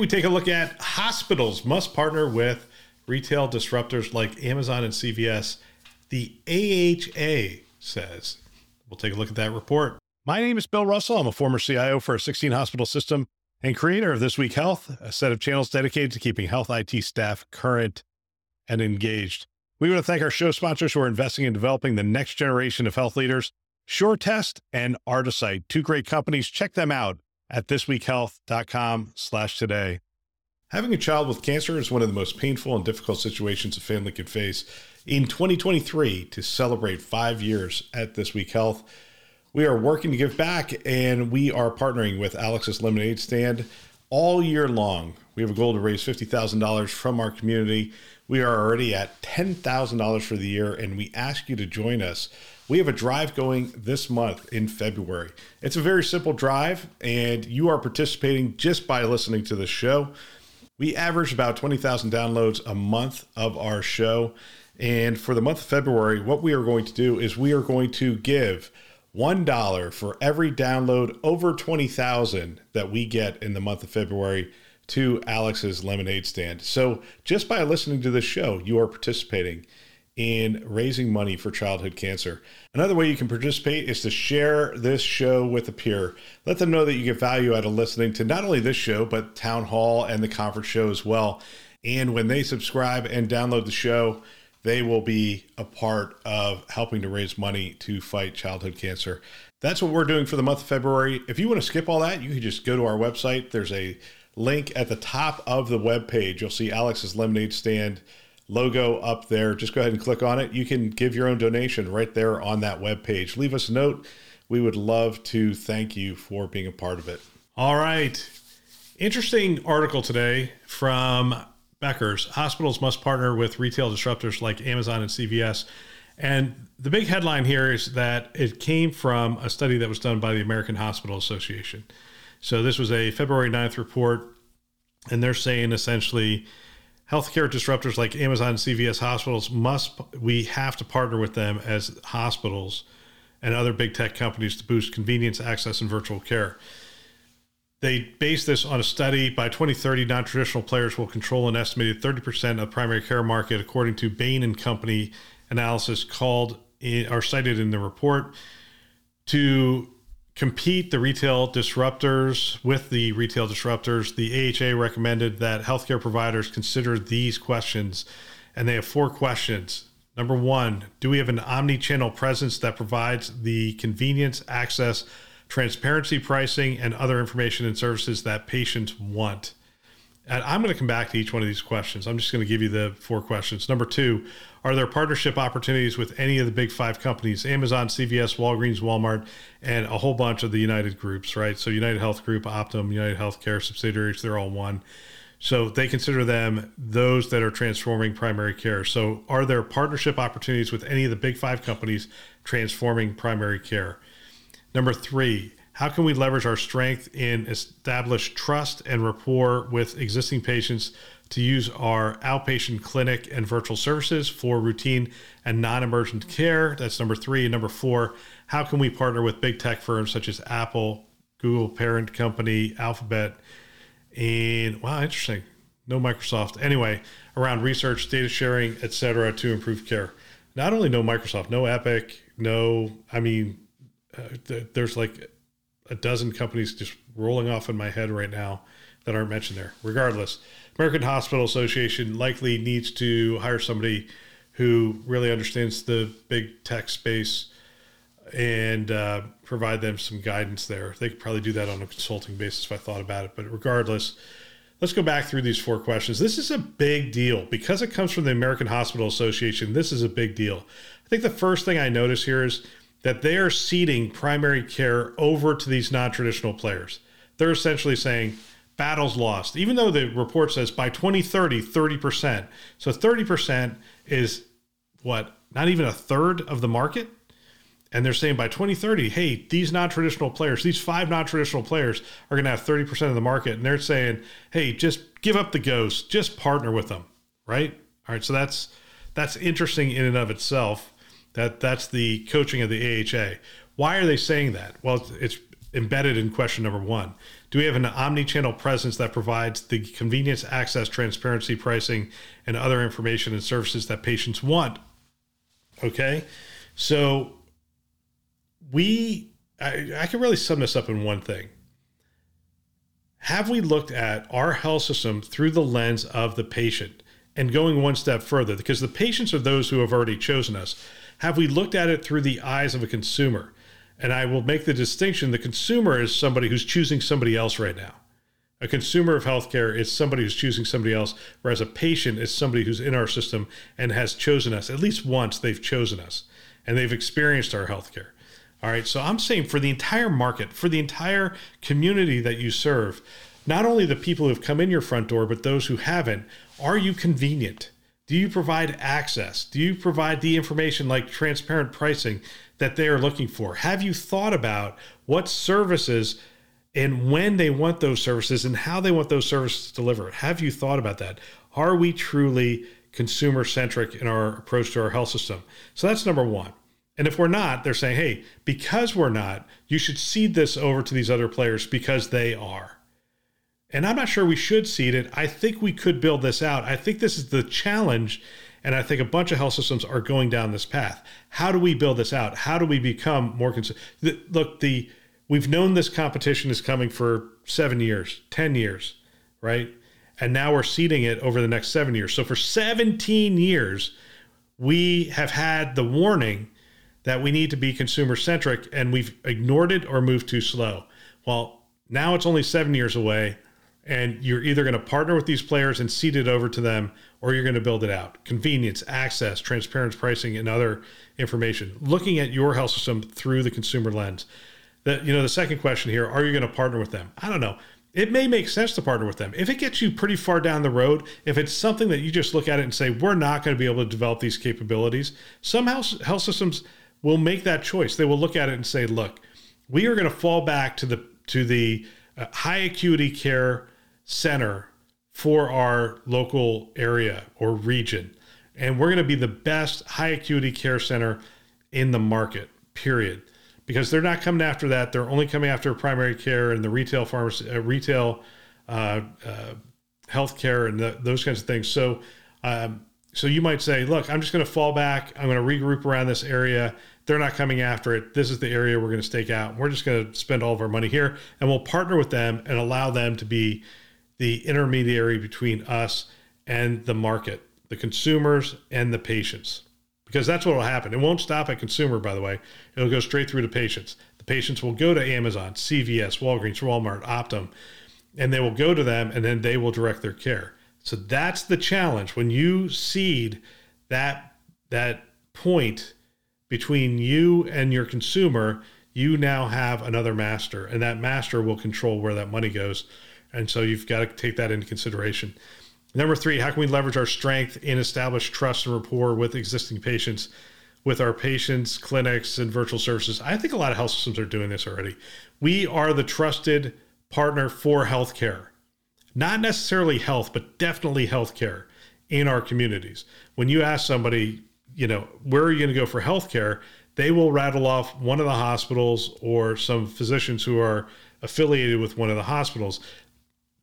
We take a look at hospitals must partner with retail disruptors like Amazon and CVS. The AHA says. We'll take a look at that report. My name is Bill Russell. I'm a former CIO for a 16 hospital system and creator of This Week Health, a set of channels dedicated to keeping health IT staff current and engaged. We want to thank our show sponsors who are investing in developing the next generation of health leaders, SureTest and Artisight, two great companies. Check them out at thisweekhealth.com slash today. Having a child with cancer is one of the most painful and difficult situations a family can face. In 2023, to celebrate five years at This Week Health, we are working to give back and we are partnering with Alex's Lemonade Stand all year long. We have a goal to raise $50,000 from our community. We are already at $10,000 for the year and we ask you to join us. We have a drive going this month in February. It's a very simple drive, and you are participating just by listening to the show. We average about 20,000 downloads a month of our show. And for the month of February, what we are going to do is we are going to give $1 for every download over 20,000 that we get in the month of February to Alex's Lemonade Stand. So just by listening to this show, you are participating in raising money for childhood cancer. Another way you can participate is to share this show with a peer. Let them know that you get value out of listening to not only this show, but Town Hall and the conference show as well. And when they subscribe and download the show, they will be a part of helping to raise money to fight childhood cancer. That's what we're doing for the month of February. If you want to skip all that, you can just go to our website. There's a link at the top of the web page. You'll see Alex's Lemonade Stand logo up there. Just go ahead and click on it. You can give your own donation right there on that web page. Leave us a note. We would love to thank you for being a part of it. All right. Interesting article today from Becker's. Hospitals must partner with retail disruptors like Amazon and CVS. And the big headline here is that it came from a study that was done by the American Hospital Association. So this was a February 9th report, and they're saying essentially healthcare disruptors like Amazon and CVS hospitals must we have to partner with them as hospitals and other big tech companies to boost convenience, access, and virtual care. They base this on a study. By 2030, non-traditional players will control an estimated 30% of the primary care market, according to Bain and Company analysis called are cited in the report. To compete the retail disruptors with the retail disruptors, the AHA recommended that healthcare providers consider these questions. And they have four questions. Number one, do we have an omni channel presence that provides the convenience, access, transparency, pricing, and other information and services that patients want? And I'm going to come back to each one of these questions. I'm just going to give you the four questions. Number two, are there partnership opportunities with any of the big five companies, Amazon, CVS, Walgreens, Walmart, and a whole bunch of the United groups, right? So United Health Group, Optum, United Healthcare subsidiaries, they're all one. So they consider them those that are transforming primary care. So are there partnership opportunities with any of the big five companies transforming primary care? Number three, how can we leverage our strength in establish trust and rapport with existing patients to use our outpatient clinic and virtual services for routine and non emergent care. That's number three. And number four, how can we partner with big tech firms such as Apple, Google parent company, Alphabet, and wow, interesting. No Microsoft. Anyway, around research, data sharing, etc., to improve care. Not only no Microsoft, no Epic, no, I mean, uh, th- there's like a dozen companies just rolling off in my head right now that aren't mentioned there. Regardless, American Hospital Association likely needs to hire somebody who really understands the big tech space and uh, provide them some guidance there. They could probably do that on a consulting basis if I thought about it. But regardless, let's go back through these four questions. This is a big deal because it comes from the American Hospital Association. This is a big deal. I think the first thing I notice here is that they are ceding primary care over to these non traditional players. They're essentially saying, battles lost, even though the report says by 2030, 30%. So 30% is what, not even a third of the market? And they're saying by 2030, hey, these non traditional players, these five non traditional players are going to have 30% of the market. And they're saying, hey, just give up the ghost, just partner with them, right? All right. So that's that's interesting in and of itself. That that's the coaching of the AHA. Why are they saying that? Well, it's embedded in question number one. Do we have an omni-channel presence that provides the convenience, access, transparency, pricing, and other information and services that patients want? Okay, so we, I, I can really sum this up in one thing. Have we looked at our health system through the lens of the patient and going one step further? Because the patients are those who have already chosen us. Have we looked at it through the eyes of a consumer? And I will make the distinction the consumer is somebody who's choosing somebody else right now. A consumer of healthcare is somebody who's choosing somebody else, whereas a patient is somebody who's in our system and has chosen us. At least once they've chosen us and they've experienced our healthcare. All right. So I'm saying for the entire market, for the entire community that you serve, not only the people who have come in your front door, but those who haven't, are you convenient? Do you provide access? Do you provide the information like transparent pricing that they are looking for? Have you thought about what services and when they want those services and how they want those services delivered? Have you thought about that? Are we truly consumer centric in our approach to our health system? So that's number one. And if we're not, they're saying, hey, because we're not, you should cede this over to these other players because they are. And I'm not sure we should cede it. I think we could build this out. I think this is the challenge and I think a bunch of health systems are going down this path. How do we build this out? How do we become more consistent? Look, the we've known this competition is coming for seven years, 10 years, right? And now we're ceding it over the next seven years. So for 17 years, we have had the warning that we need to be consumer centric and we've ignored it or moved too slow. Well, now it's only seven years away and you're either going to partner with these players and cede it over to them or you're going to build it out. Convenience access transparent pricing and other information. Looking at your health system through the consumer lens. That you know the second question here are you going to partner with them? I don't know. It may make sense to partner with them. If it gets you pretty far down the road if it's something that you just look at it and say we're not going to be able to develop these capabilities some health, health systems will make that choice. They will look at it and say look we are going to fall back to the to the high acuity care center for our local area or region. And we're going to be the best high acuity care center in the market, period. Because they're not coming after that. They're only coming after primary care and the retail pharmacy, uh, retail uh, uh, healthcare and the, those kinds of things. So, um, so you might say, look, I'm just going to fall back. I'm going to regroup around this area. They're not coming after it. This is the area we're going to stake out. We're just going to spend all of our money here, and we'll partner with them and allow them to be the intermediary between us and the market, the consumers and the patients. Because that's what will happen. It won't stop at consumer, by the way. It'll go straight through to patients. The patients will go to Amazon, CVS, Walgreens, Walmart, Optum, and they will go to them and then they will direct their care. So that's the challenge. When you cede that that point between you and your consumer, you now have another master, and that master will control where that money goes and so you've got to take that into consideration. Number three, how can we leverage our strength and establish trust and rapport with existing patients, with our patients, clinics, and virtual services? I think a lot of health systems are doing this already. We are the trusted partner for healthcare, not necessarily health, but definitely healthcare in our communities. When you ask somebody, you know, where are you going to go for healthcare? They will rattle off one of the hospitals or some physicians who are affiliated with one of the hospitals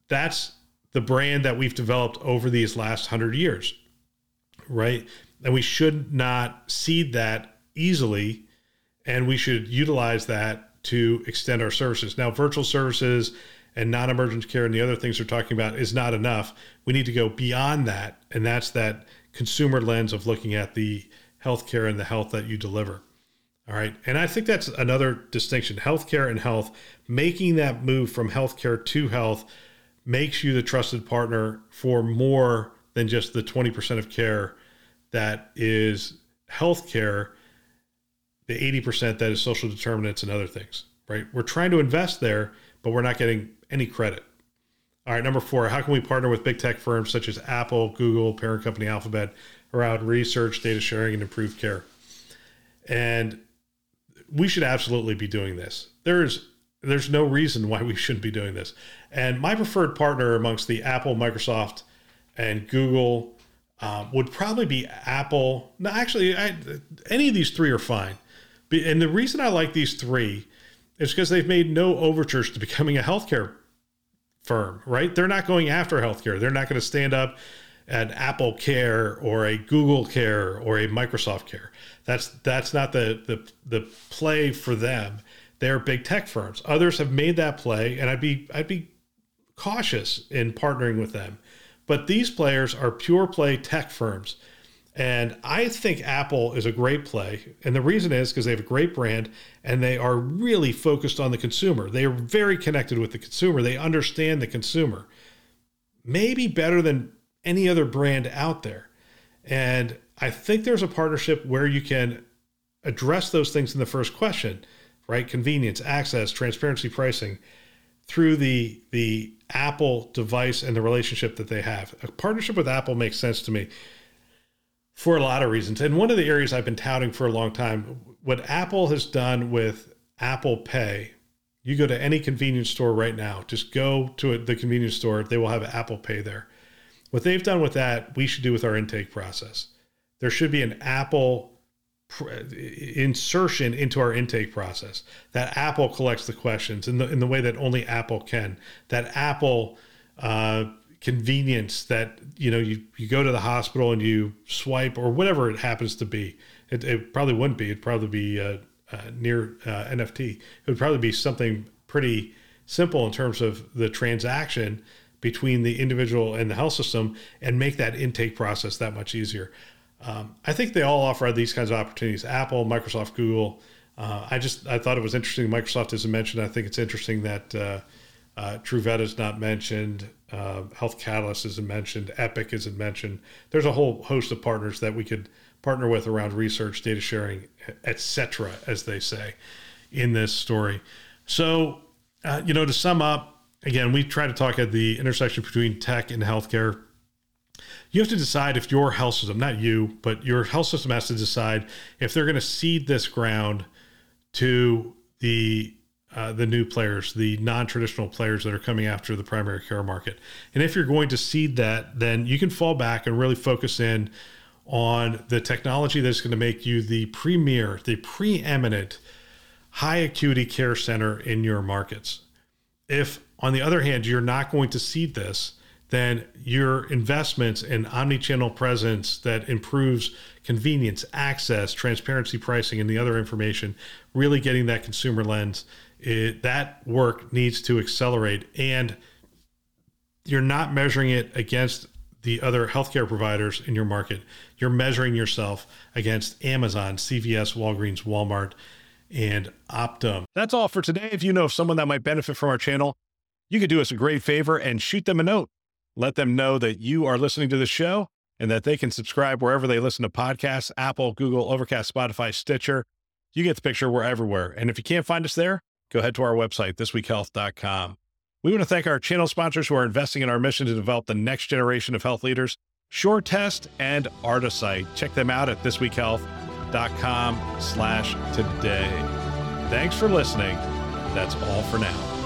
that's the brand that we've developed over these last hundred years, right? And we should not cede that easily, and we should utilize that to extend our services. Now, virtual services and non-emergent care and the other things we're talking about is not enough. We need to go beyond that, and that's that consumer lens of looking at the healthcare and the health that you deliver. All right. And I think that's another distinction healthcare and health, making that move from healthcare to health makes you the trusted partner for more than just the 20% of care that is healthcare, the 80% that is social determinants and other things, right? We're trying to invest there, but we're not getting any credit. All right, number four, how can we partner with big tech firms such as Apple, Google, parent company Alphabet around research, data sharing, and improved care? And we should absolutely be doing this. There's there's no reason why we shouldn't be doing this. And my preferred partner amongst the Apple, Microsoft, and Google um, would probably be Apple. No, actually, I, any of these three are fine. And the reason I like these three is because they've made no overtures to becoming a healthcare firm, right? They're not going after healthcare. They're not going to stand up an Apple Care or a Google Care or a Microsoft Care. That's that's not the the the play for them. They're big tech firms. Others have made that play, and I'd be I'd be cautious in partnering with them. But these players are pure play tech firms. And I think Apple is a great play. And the reason is because they have a great brand and they are really focused on the consumer. They are very connected with the consumer. They understand the consumer, maybe better than any other brand out there. And I think there's a partnership where you can address those things in the first question, right? Convenience, access, transparency, pricing through the the Apple device and the relationship that they have. A partnership with Apple makes sense to me for a lot of reasons. And one of the areas I've been touting for a long time, what Apple has done with Apple Pay, you go to any convenience store right now, just go to the convenience store, they will have Apple Pay there. What they've done with that, we should do with our intake process. There should be an Apple insertion into our intake process that apple collects the questions in the in the way that only apple can that apple uh, convenience that you know you, you go to the hospital and you swipe or whatever it happens to be it, it probably wouldn't be it'd probably be uh, uh, near uh, NFC it would probably be something pretty simple in terms of the transaction between the individual and the health system and make that intake process that much easier um, I think they all offer these kinds of opportunities. Apple, Microsoft, Google. Uh, I just I thought it was interesting. Microsoft isn't mentioned. I think it's interesting that uh, uh, Truveta is not mentioned. Uh, Health Catalyst isn't mentioned. Epic isn't mentioned. There's a whole host of partners that we could partner with around research, data sharing, etc., as they say in this story. So, uh, you know, to sum up, again, we try to talk at the intersection between tech and healthcare you have to decide if your health system, not you, but your health system has to decide if they're going to cede this ground to the uh, the new players, the non-traditional players that are coming after the primary care market. And if you're going to cede that, then you can fall back and really focus in on the technology that's going to make you the premier, the preeminent high acuity care center in your markets. If, on the other hand, you're not going to cede this, then your investments in omni-channel presence that improves convenience, access, transparency, pricing, and the other information, really getting that consumer lens, it, that work needs to accelerate. And you're not measuring it against the other healthcare providers in your market. You're measuring yourself against Amazon, CVS, Walgreens, Walmart, and Optum. That's all for today. If you know of someone that might benefit from our channel, you could do us a great favor and shoot them a note let them know that you are listening to the show and that they can subscribe wherever they listen to podcasts Apple, Google, Overcast, Spotify, Stitcher. You get the picture. We're everywhere. And if you can't find us there, go ahead to our website, thisweekhealth.com. We want to thank our channel sponsors who are investing in our mission to develop the next generation of health leaders, SureTest and Artisight. Check them out at thisweekhealth.com slash today. Thanks for listening. That's all for now.